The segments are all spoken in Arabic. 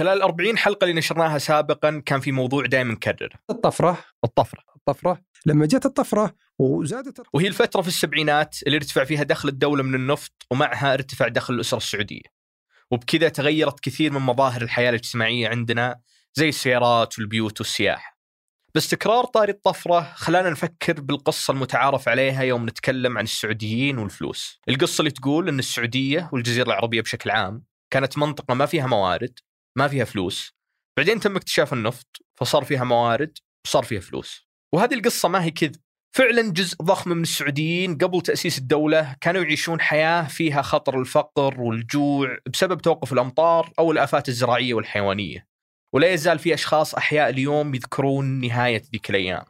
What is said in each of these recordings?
خلال ال 40 حلقة اللي نشرناها سابقا كان في موضوع دائما مكرر. الطفرة. الطفرة. الطفرة. لما جت الطفرة وزادت وهي الفترة في السبعينات اللي ارتفع فيها دخل الدولة من النفط ومعها ارتفع دخل الأسرة السعودية. وبكذا تغيرت كثير من مظاهر الحياة الاجتماعية عندنا زي السيارات والبيوت والسياحة. بس تكرار طاري الطفرة خلانا نفكر بالقصة المتعارف عليها يوم نتكلم عن السعوديين والفلوس. القصة اللي تقول أن السعودية والجزيرة العربية بشكل عام كانت منطقة ما فيها موارد ما فيها فلوس. بعدين تم اكتشاف النفط فصار فيها موارد وصار فيها فلوس. وهذه القصة ما هي كذب. فعلا جزء ضخم من السعوديين قبل تأسيس الدولة كانوا يعيشون حياة فيها خطر الفقر والجوع بسبب توقف الأمطار أو الآفات الزراعية والحيوانية. ولا يزال في أشخاص أحياء اليوم يذكرون نهاية ذيك الأيام.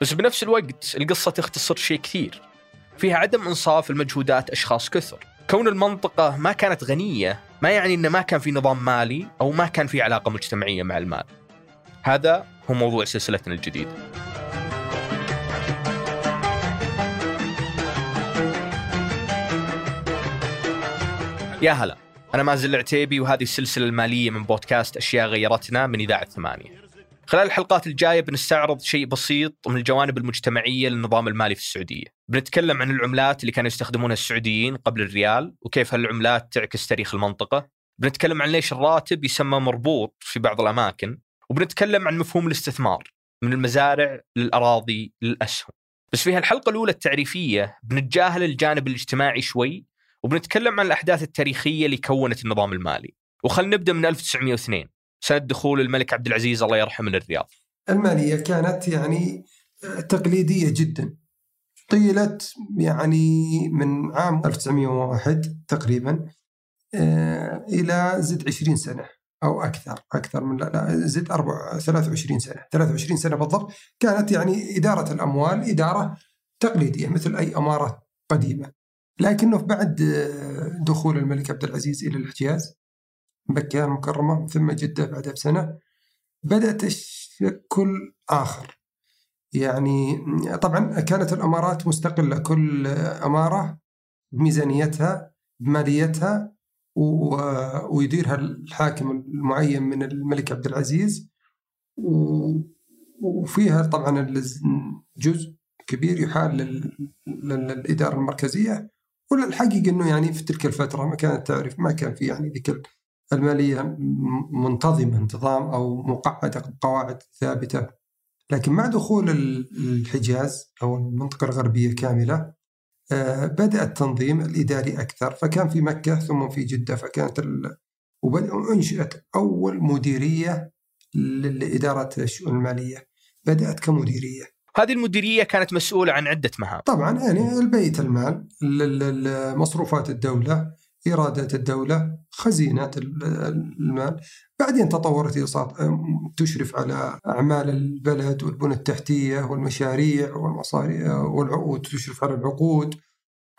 بس بنفس الوقت القصة تختصر شيء كثير. فيها عدم إنصاف المجهودات أشخاص كثر. كون المنطقة ما كانت غنية ما يعني أنه ما كان في نظام مالي أو ما كان في علاقة مجتمعية مع المال. هذا هو موضوع سلسلتنا الجديدة. يا هلا أنا مازن العتيبي وهذه السلسلة المالية من بودكاست أشياء غيرتنا من إذاعة ثمانية. خلال الحلقات الجاية بنستعرض شيء بسيط من الجوانب المجتمعية للنظام المالي في السعودية. بنتكلم عن العملات اللي كانوا يستخدمونها السعوديين قبل الريال وكيف هالعملات تعكس تاريخ المنطقة. بنتكلم عن ليش الراتب يسمى مربوط في بعض الأماكن وبنتكلم عن مفهوم الاستثمار من المزارع للأراضي للأسهم. بس في هالحلقة الأولى التعريفية بنتجاهل الجانب الاجتماعي شوي وبنتكلم عن الأحداث التاريخية اللي كونت النظام المالي. وخلنا نبدأ من 1902 سنة دخول الملك عبد العزيز الله يرحمه للرياض المالية كانت يعني تقليدية جدا. طيلت يعني من عام 1901 تقريبا آه، إلى زد 20 سنة أو أكثر أكثر من لا, لا زد 23 سنة. 23 سنة بالضبط كانت يعني إدارة الأموال إدارة تقليدية مثل أي أمارة قديمة. لكنه بعد آه، دخول الملك عبد العزيز إلى الحجاز مكة المكرمة ثم جدة بعدها بسنة بدأ تشكل آخر. يعني طبعا كانت الأمارات مستقلة كل أمارة بميزانيتها بماليتها ويديرها الحاكم المعين من الملك عبد العزيز. وفيها طبعا جزء كبير يحال للإدارة المركزية. والحقيقة أنه يعني في تلك الفترة ما كانت تعرف ما كان في يعني ذيك المالية منتظمة انتظام أو مقعدة بقواعد ثابتة. لكن مع دخول الحجاز أو المنطقة الغربية كاملة آه، بدأ التنظيم الإداري أكثر فكان في مكة ثم في جدة فكانت ال... وأنشئت أول مديرية لإدارة الشؤون المالية بدأت كمديرية. هذه المديرية كانت مسؤولة عن عدة مهام. طبعا يعني البيت المال مصروفات الدولة إيرادات الدولة خزينة المال. بعدين تطورت تشرف على أعمال البلد والبنى التحتية والمشاريع والمصاريع والعقود تشرف على العقود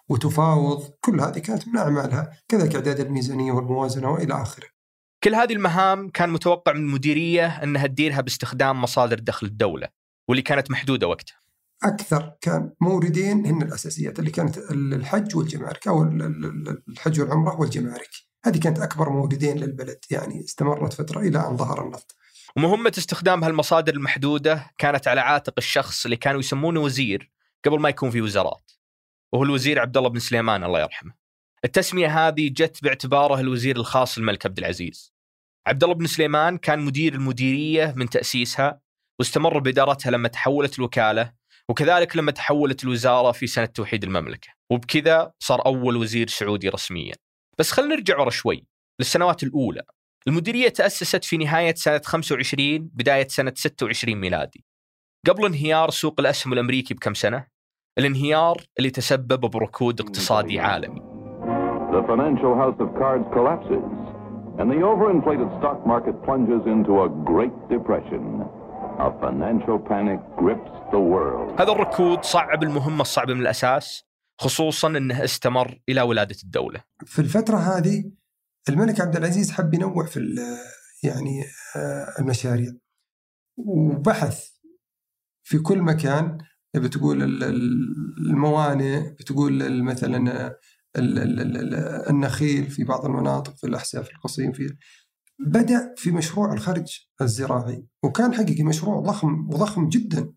وتفاوض. كل هذه كانت من أعمالها كذلك إعداد الميزانية والموازنة وإلى آخره. كل هذه المهام كان تتوقع من المديرية أنها تديرها باستخدام مصادر دخل الدولة واللي كانت محدودة وقتها. أكثر كان موردين هن الأساسيات اللي كانت الحج والجمارك أو الحج والعمرة والجمارك هذه كانت أكبر موردين للبلد يعني استمرت فترة إلى أن ظهر النفط ومهمة استخدام هالمصادر المحدودة كانت على عاتق الشخص اللي كانوا يسمونه وزير قبل ما يكون في وزارات وهو الوزير عبد الله بن سليمان الله يرحمه. التسمية هذه جت باعتباره الوزير الخاص للملك عبد العزيز. عبد الله بن سليمان كان مدير المديرية من تأسيسها واستمر بإدارتها لما تحولت الوكالة وكذلك لما تحولت الوزارة في سنة توحيد المملكة وبكذا صار أول وزير سعودي رسميا. بس خلينا نرجع ورا شوي للسنوات الأولى. المديرية تأسست في نهاية سنة 25 بداية سنة 26 ميلادي. قبل انهيار سوق الأسهم الأمريكي بكم سنة؟ الانهيار اللي تسبب بركود اقتصادي عالمي. The financial house of cards collapses and the overinflated stock market plunges into a great depression. A financial panic grips the world. هذا الركود صعب المهمة الصعبة من الأساس خصوصا أنه استمر إلى ولادة الدولة في الفترة هذه الملك عبد العزيز حب ينوع في يعني آه، المشاريع وبحث في كل مكان بتقول الموانئ بتقول مثلا النخيل في بعض المناطق في الأحساء في القصيم في بدأ في مشروع الخرج الزراعي وكان حقيقي مشروع ضخم وضخم جدا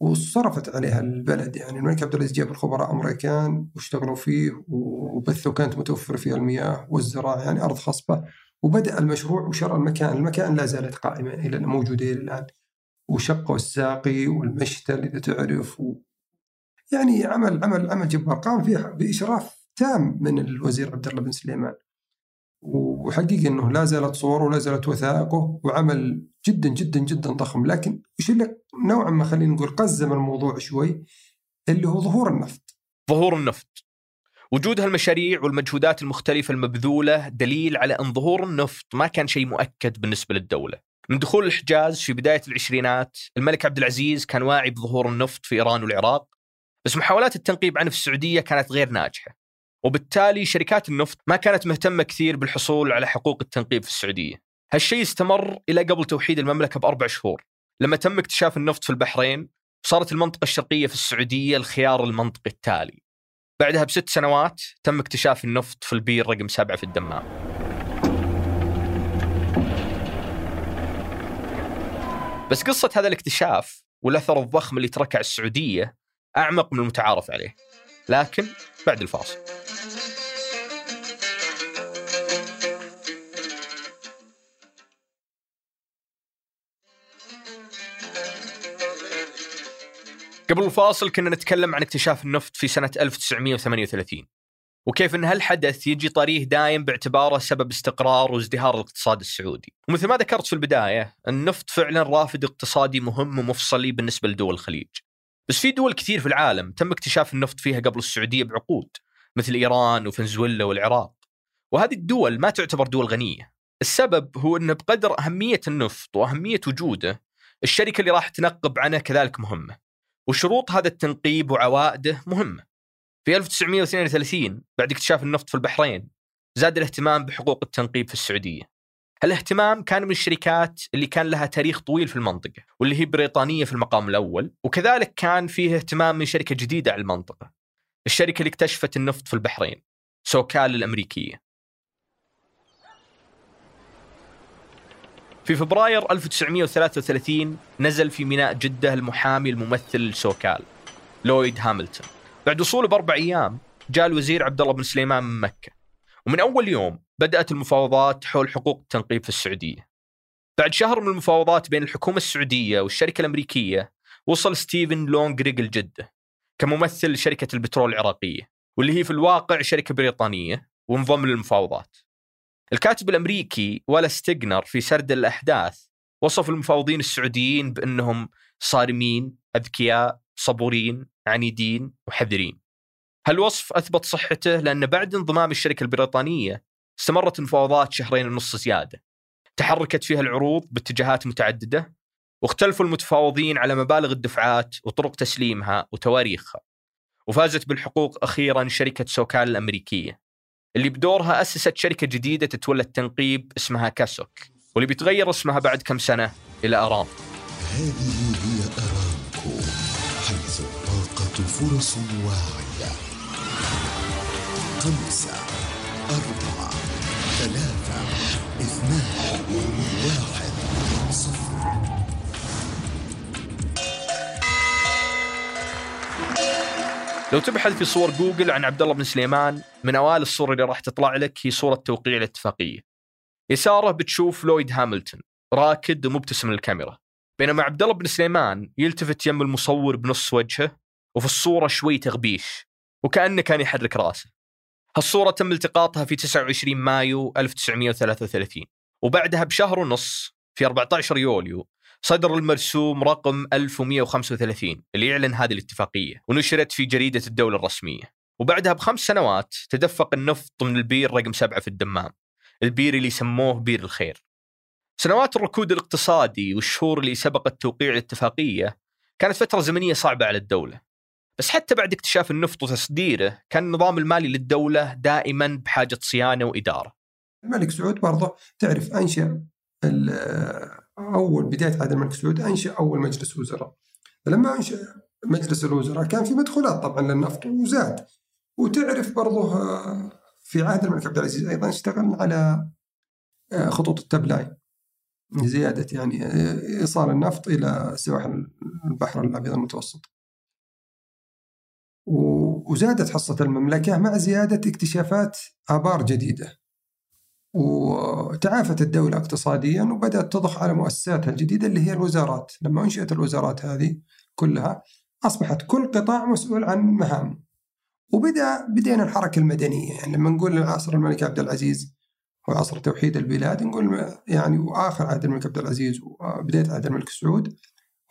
وصرفت عليها البلد. يعني الملك عبد العزيز جاب الخبراء أمريكان واشتغلوا فيه وبثوا كانت متوفرة فيها المياه والزراعة يعني أرض خصبة. وبدأ المشروع وشرى المكان، المكان لا زالت قائمة إلى موجودة إلى الآن. وشقوا الساقي والمشتل إذا تعرف و يعني عمل عمل عمل جبار. قام فيه بإشراف تام من الوزير عبد الله بن سليمان. وحقيقة إنه لا زالت صوره ولا زالت وثائقه وعمل جدا جدا جدا ضخم. لكن اللي نوعا ما خلينا نقول قزم الموضوع شوي اللي هو ظهور النفط. ظهور النفط. وجود هالمشاريع والمجهودات المختلفة المبذولة دليل على أن ظهور النفط ما كان شيء مؤكد بالنسبة للدولة. من دخول الحجاز في بداية العشرينات الملك عبد العزيز كان واعي بظهور النفط في إيران والعراق بس محاولات التنقيب عنه في السعودية كانت غير ناجحة. وبالتالي شركات النفط ما كانت مهتمة كثير بالحصول على حقوق التنقيب في السعودية. هالشيء استمر إلى قبل توحيد المملكة بأربع شهور. لما تم اكتشاف النفط في البحرين صارت المنطقة الشرقية في السعودية الخيار المنطقي التالي. بعدها بست سنوات تم اكتشاف النفط في البير رقم سبعة في الدمام. بس قصة هذا الاكتشاف والأثر الضخم اللي تركه على السعودية أعمق من المتعارف عليه. لكن بعد الفاصل. قبل الفاصل كنا نتكلم عن اكتشاف النفط في سنة 1938 وكيف أن هالحدث يجي طريه دايم باعتباره سبب استقرار وازدهار الاقتصاد السعودي. ومثل ما ذكرت في البداية النفط فعلا رافد اقتصادي مهم ومفصلي بالنسبة لدول الخليج. بس في دول كثير في العالم تم اكتشاف النفط فيها قبل السعودية بعقود مثل إيران وفنزويلا والعراق. وهذه الدول ما تعتبر دول غنية. السبب هو أن بقدر أهمية النفط وأهمية وجوده الشركة اللي راح تنقب عنه كذلك مهمة. وشروط هذا التنقيب وعوائده مهمة. في 1932 بعد اكتشاف النفط في البحرين زاد الاهتمام بحقوق التنقيب في السعودية. الاهتمام كان من الشركات اللي كان لها تاريخ طويل في المنطقة واللي هي بريطانية في المقام الأول وكذلك كان فيه اهتمام من شركة جديدة على المنطقة الشركة اللي اكتشفت النفط في البحرين سوكال الأمريكية. في فبراير 1933 نزل في ميناء جدة المحامي الممثل لسوكال لويد هاملتون. بعد وصوله بأربع أيام جاء الوزير عبد الله بن سليمان من مكة ومن أول يوم بدأت المفاوضات حول حقوق التنقيب في السعودية. بعد شهر من المفاوضات بين الحكومة السعودية والشركة الأمريكية وصل ستيفن لونغريغ لجدة كممثل لشركة البترول العراقية واللي هي في الواقع شركة بريطانية وانضم للمفاوضات. الكاتب الأمريكي ولا ستيغنر في سرد الأحداث وصف المفاوضين السعوديين بأنهم صارمين أذكياء صبورين عنيدين وحذرين هالوصف أثبت صحته؟ لأن بعد انضمام الشركة البريطانية استمرت المفاوضات شهرين ونص زيادة. تحركت فيها العروض باتجاهات متعددة واختلفوا المتفاوضين على مبالغ الدفعات وطرق تسليمها وتواريخها وفازت بالحقوق أخيرا شركة سوكال الأمريكية. اللي بدورها أسست شركة جديدة تتولى التنقيب اسمها كاسوك واللي بيتغير اسمها بعد كم سنة إلى أرام. هذه هي أرامكو حيث الطاقة فرص واعية. خمسة أربعة ثلاثة اثنان واحد صفر. لو تبحث في صور جوجل عن عبد الله بن سليمان من أوائل الصور اللي راح تطلع لك هي صورة توقيع الاتفاقية. يساره بتشوف لويد هاملتون راكد ومبتسم للكاميرا. بينما عبد الله بن سليمان يلتفت يم المصور بنص وجهه وفي الصورة شوي تغبيش وكأنه كان يحرك رأسه. هالصورة تم التقاطها في 29 مايو 1933 وبعدها بشهر ونص في 14 يوليو صدر المرسوم رقم 1135 اللي يعلن هذه الاتفاقية ونشرت في جريدة الدولة الرسمية. وبعدها بخمس سنوات تدفق النفط من البير رقم سبعة في الدمام البير اللي سموه بير الخير. سنوات الركود الاقتصادي والشهور اللي سبقت توقيع الاتفاقية كانت فترة زمنية صعبة على الدولة. بس حتى بعد اكتشاف النفط وتصديره كان النظام المالي للدولة دائما بحاجة صيانة وإدارة. الملك سعود برضه تعرف أنشأ أول بداية عهد الملك سعود أنشأ أول مجلس وزراء. فلما أنشأ مجلس الوزراء كان في مدخولات طبعا للنفط وزاد وتعرف برضه في عهد الملك عبد العزيز أيضا اشتغلنا على آه، خطوط التبلاين زيادة يعني آه، إيصال النفط إلى سواحل البحر الأبيض المتوسط. وزادت حصة المملكة مع زيادة اكتشافات آبار جديدة. وتعافت الدولة اقتصاديا وبدأت تضخ على مؤسساتها الجديدة اللي هي الوزارات. لما أنشئت الوزارات هذه كلها أصبحت كل قطاع مسؤول عن مهام. وبدأ بدينا الحركة المدنية. يعني لما نقول عصر الملك عبد العزيز وعصر توحيد البلاد نقول يعني وآخر عهد الملك عبد العزيز وبداية عهد الملك سعود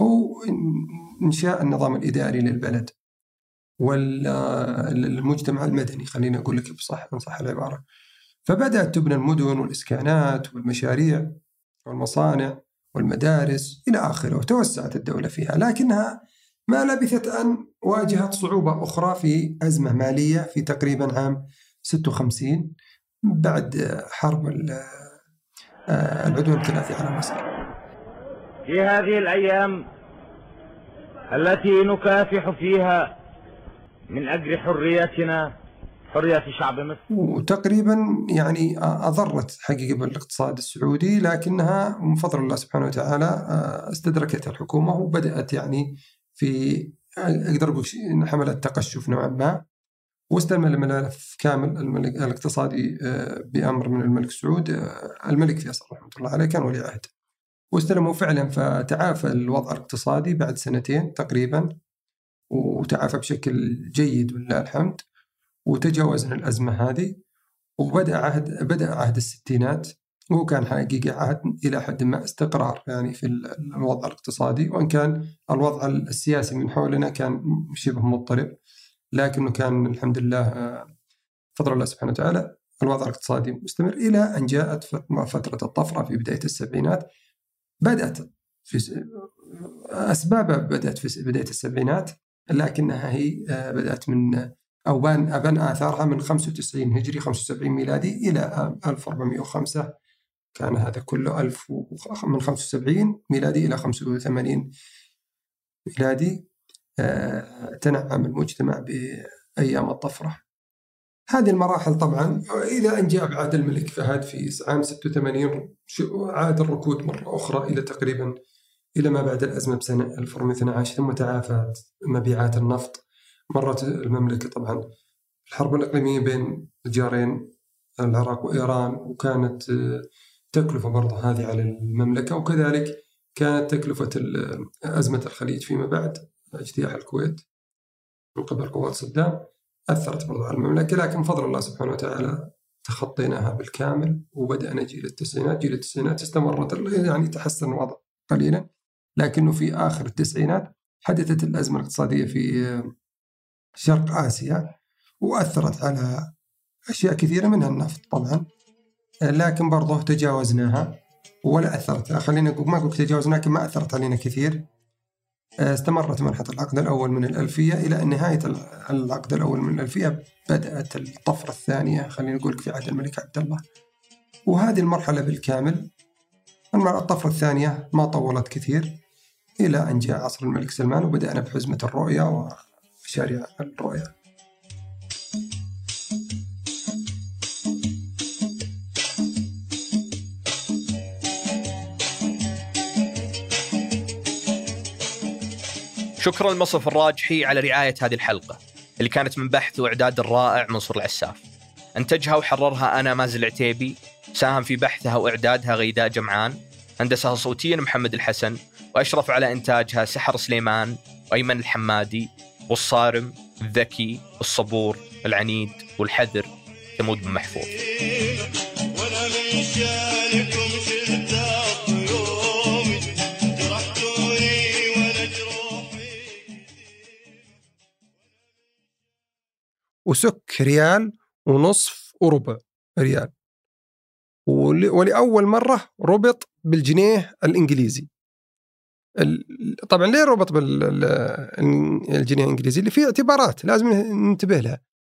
هو إن- إنشاء النظام الإداري للبلد والمجتمع المدني. خلينا أقول لك بصح صح العبارة. فبدأت تبنى المدن والإسكانات والمشاريع والمصانع والمدارس إلى آخره وتوسعت الدولة فيها لكنها ما لبثت أن واجهت صعوبة أخرى في أزمة مالية في تقريبا عام 56 بعد حرب آه، العدوان الثلاثي على مصر. في هذه الأيام التي نكافح فيها من أجل حريتنا حرية شعب مصر. وتقريبا يعني أضرت حقيقة بالاقتصاد السعودي لكنها من فضل الله سبحانه وتعالى آه، استدركتها الحكومة وبدأت يعني في أقدر أقول حملت تقشف نوعا ما واستلم الملف كامل الملك الاقتصادي آه، بأمر من الملك سعود آه، الملك فيصل رحمة الله عليه كان ولي عهد. واستلموا فعلا فتعافى الوضع الاقتصادي بعد سنتين تقريبا وتعافى بشكل جيد ولله الحمد. وتجاوزنا الأزمة هذه وبدأ عهد بدأ عهد الستينات وهو كان حقيقة عهد إلى حد ما استقرار يعني في الوضع الاقتصادي وإن كان الوضع السياسي من حولنا كان شبه مضطرب لكنه كان الحمد لله آه، فضل الله سبحانه وتعالى الوضع الاقتصادي مستمر إلى أن جاءت فت- فترة الطفرة في بداية السبعينات. بدأت في أسبابها بدأت في بداية السبعينات لكنها هي آه، بدأت من أو بان أبان آثارها من 95 هجري 75 ميلادي إلى عام 1405 كان هذا كله 1000 و- من 75 ميلادي إلى 85 ميلادي. آه، تنعم المجتمع بأيام الطفرة. هذه المراحل طبعا إذا أن جاء بعد الملك فهد في عام 86 شو- عاد الركود مرة أخرى إلى تقريبا إلى ما بعد الأزمة بسنة 2012 ثم تعافت مبيعات النفط. مرت المملكة طبعا. الحرب الإقليمية بين الجارين العراق وإيران وكانت آه، تكلفة برضه هذه على المملكة وكذلك كانت تكلفة ال- أزمة الخليج فيما بعد اجتياح الكويت من قبل قوات صدام أثرت برضه على المملكة. لكن بفضل الله سبحانه وتعالى تخطيناها بالكامل وبدأنا جيل التسعينات. جيل التسعينات استمرت يعني تحسن الوضع قليلا لكنه في آخر التسعينات حدثت الأزمة الاقتصادية في آه، شرق آسيا وأثرت على أشياء كثيرة منها النفط طبعا لكن برضه تجاوزناها ولا أثرت. خلينا ما أقول تجاوزناها لكن ما أثرت علينا كثير. استمرت منحة العقد الأول من الألفية إلى نهاية العقد الأول من الألفية بدأت الطفرة الثانية خلينا نقول في عهد الملك عبد الله. وهذه المرحلة بالكامل الطفرة الثانية ما طولت كثير إلى أن جاء عصر الملك سلمان وبدأنا بحزمة الرؤية ومشاريع الرؤية. شكرا لمصرف الراجحي على رعاية هذه الحلقة اللي كانت من بحث وإعداد الرائع منصور العساف. أنتجها وحررها أنا مازن العتيبي ساهم في بحثها وإعدادها غيداء جمعان هندسها صوتيا محمد الحسن وأشرف على إنتاجها سحر سليمان وأيمن الحمادي والصارم الذكي الصبور العنيد والحذر ثمود بن محفوظ. وسك ريال ونصف وربع ريال. ول- ولأول مرة ربط بالجنيه الإنجليزي. ال- طبعا ليه ربط بالجنيه الإنجليزي؟ اللي فيه اعتبارات لازم ننتبه لها.